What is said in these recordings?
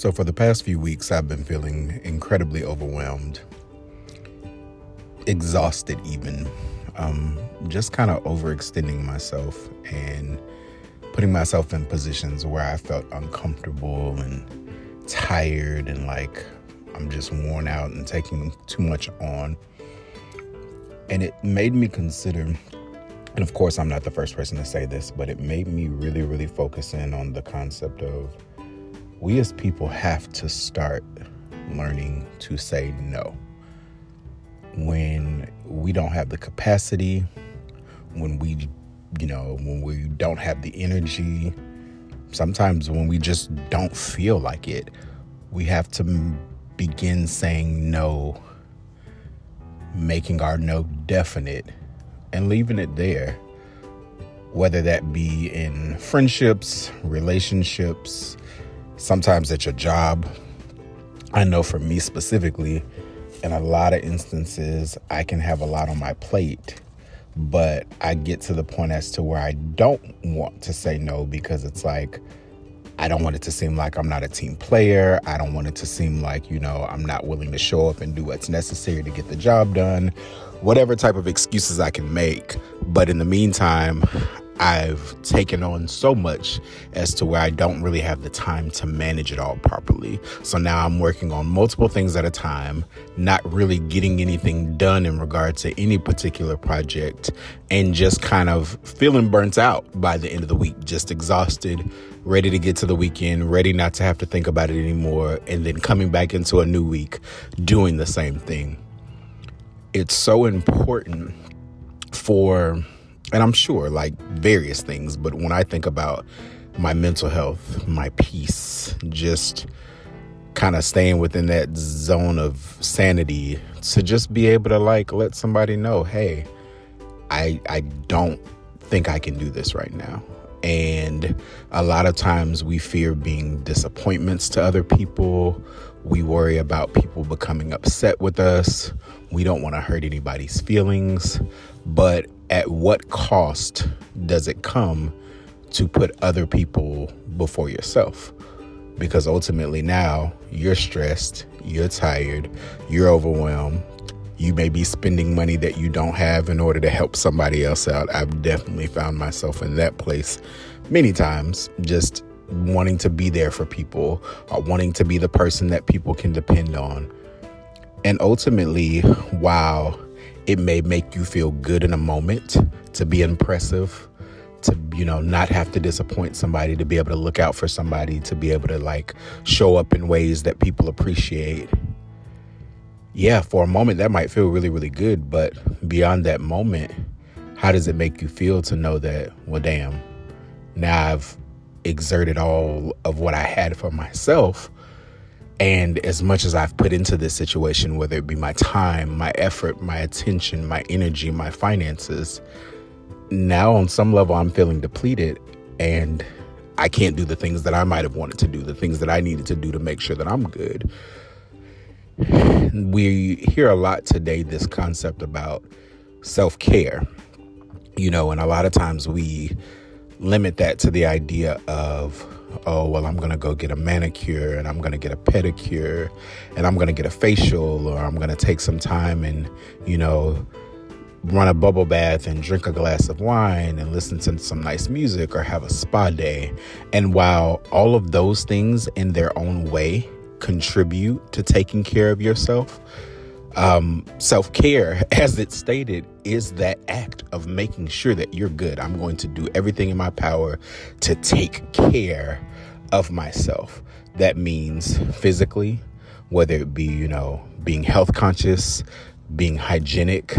So, for the past few weeks, I've been feeling incredibly overwhelmed, exhausted, even. Um, just kind of overextending myself and putting myself in positions where I felt uncomfortable and tired and like I'm just worn out and taking too much on. And it made me consider, and of course, I'm not the first person to say this, but it made me really, really focus in on the concept of we as people have to start learning to say no. When we don't have the capacity, when we, you know, when we don't have the energy, sometimes when we just don't feel like it, we have to begin saying no, making our no definite, and leaving it there. Whether that be in friendships, relationships, sometimes at your job. I know for me specifically, in a lot of instances, I can have a lot on my plate, but I get to the point as to where I don't want to say no because it's like, I don't want it to seem like I'm not a team player. I don't want it to seem like, you know, I'm not willing to show up and do what's necessary to get the job done. Whatever type of excuses I can make. But in the meantime, I've taken on so much as to where I don't really have the time to manage it all properly. So now I'm working on multiple things at a time, not really getting anything done in regard to any particular project, and just kind of feeling burnt out by the end of the week, just exhausted, ready to get to the weekend, ready not to have to think about it anymore, and then coming back into a new week doing the same thing. It's so important for and I'm sure like various things, but when I think about my mental health, my peace, just kind of staying within that zone of sanity to just be able to like let somebody know, hey, I I don't think I can do this right now. And a lot of times we fear being disappointments to other people. We worry about people becoming upset with us. We don't want to hurt anybody's feelings. But at what cost does it come to put other people before yourself? Because ultimately now you're stressed, you're tired, you're overwhelmed. You may be spending money that you don't have in order to help somebody else out. I've definitely found myself in that place many times, just wanting to be there for people or wanting to be the person that people can depend on. And ultimately, while it may make you feel good in a moment to be impressive, to, you know, not have to disappoint somebody, to be able to look out for somebody, to be able to like show up in ways that people appreciate. Yeah, for a moment that might feel really, really good. But beyond that moment, how does it make you feel to know that, well, damn, now I've exerted all of what I had for myself and as much as I've put into this situation, whether it be my time, my effort, my attention, my energy, my finances, now on some level I'm feeling depleted and I can't do the things that I might have wanted to do, the things that I needed to do to make sure that I'm good. We hear a lot today this concept about self care, you know, and a lot of times we limit that to the idea of oh, well, I'm going to go get a manicure and I'm going to get a pedicure and I'm going to get a facial or I'm going to take some time and, you know, run a bubble bath and drink a glass of wine and listen to some nice music or have a spa day. And while all of those things in their own way contribute to taking care of yourself, um, self care, as it's stated, is that act of making sure that you're good. I'm going to do everything in my power to take care of myself. That means physically, whether it be, you know, being health conscious, being hygienic,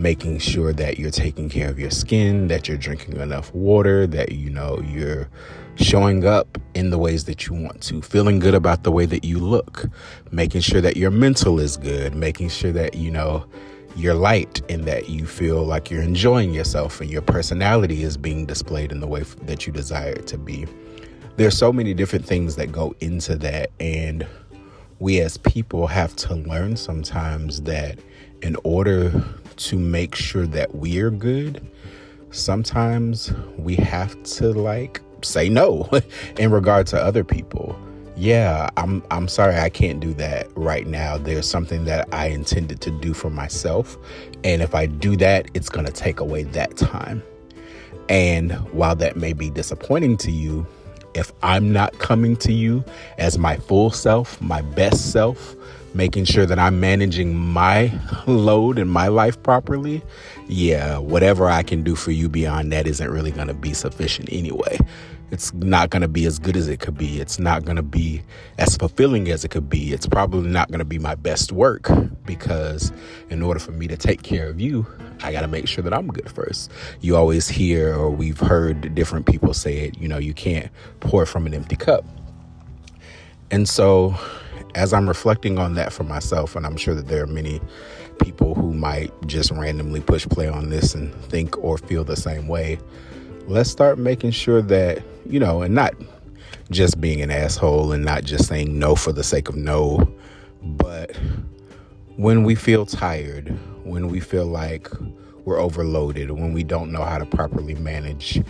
making sure that you're taking care of your skin, that you're drinking enough water, that, you know, you're showing up in the ways that you want to, feeling good about the way that you look, making sure that your mental is good, making sure that, you know, you're light and that you feel like you're enjoying yourself and your personality is being displayed in the way that you desire it to be. There's so many different things that go into that and we as people have to learn sometimes that in order to make sure that we're good, sometimes we have to like say no in regard to other people. yeah, I'm I'm sorry I can't do that right now. There's something that I intended to do for myself, and if I do that, it's going to take away that time. And while that may be disappointing to you, if I'm not coming to you as my full self, my best self, making sure that I'm managing my load and my life properly, yeah, whatever I can do for you beyond that isn't really going to be sufficient anyway. It's not going to be as good as it could be. It's not going to be as fulfilling as it could be. It's probably not going to be my best work because, in order for me to take care of you, I got to make sure that I'm good first. You always hear, or we've heard different people say it, you know, you can't pour from an empty cup. And so, as I'm reflecting on that for myself, and I'm sure that there are many people who might just randomly push play on this and think or feel the same way, let's start making sure that, you know, and not just being an asshole and not just saying no for the sake of no, but when we feel tired, when we feel like we're overloaded, when we don't know how to properly manage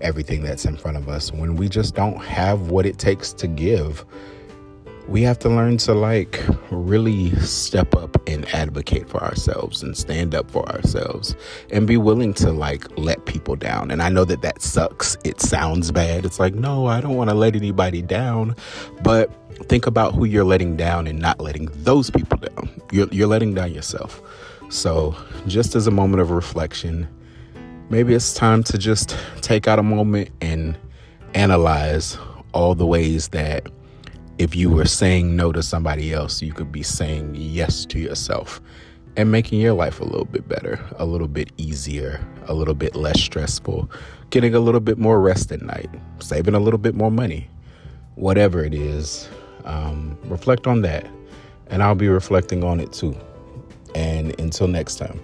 everything that's in front of us, when we just don't have what it takes to give, we have to learn to like really step up and advocate for ourselves and stand up for ourselves and be willing to like let people down. And I know that that sucks. It sounds bad. It's like, no, I don't want to let anybody down. But think about who you're letting down and not letting those people down. You're, you're letting down yourself. So, just as a moment of reflection, maybe it's time to just take out a moment and analyze all the ways that if you were saying no to somebody else, you could be saying yes to yourself and making your life a little bit better, a little bit easier, a little bit less stressful, getting a little bit more rest at night, saving a little bit more money, whatever it is. Um, reflect on that, and I'll be reflecting on it too. And until next time.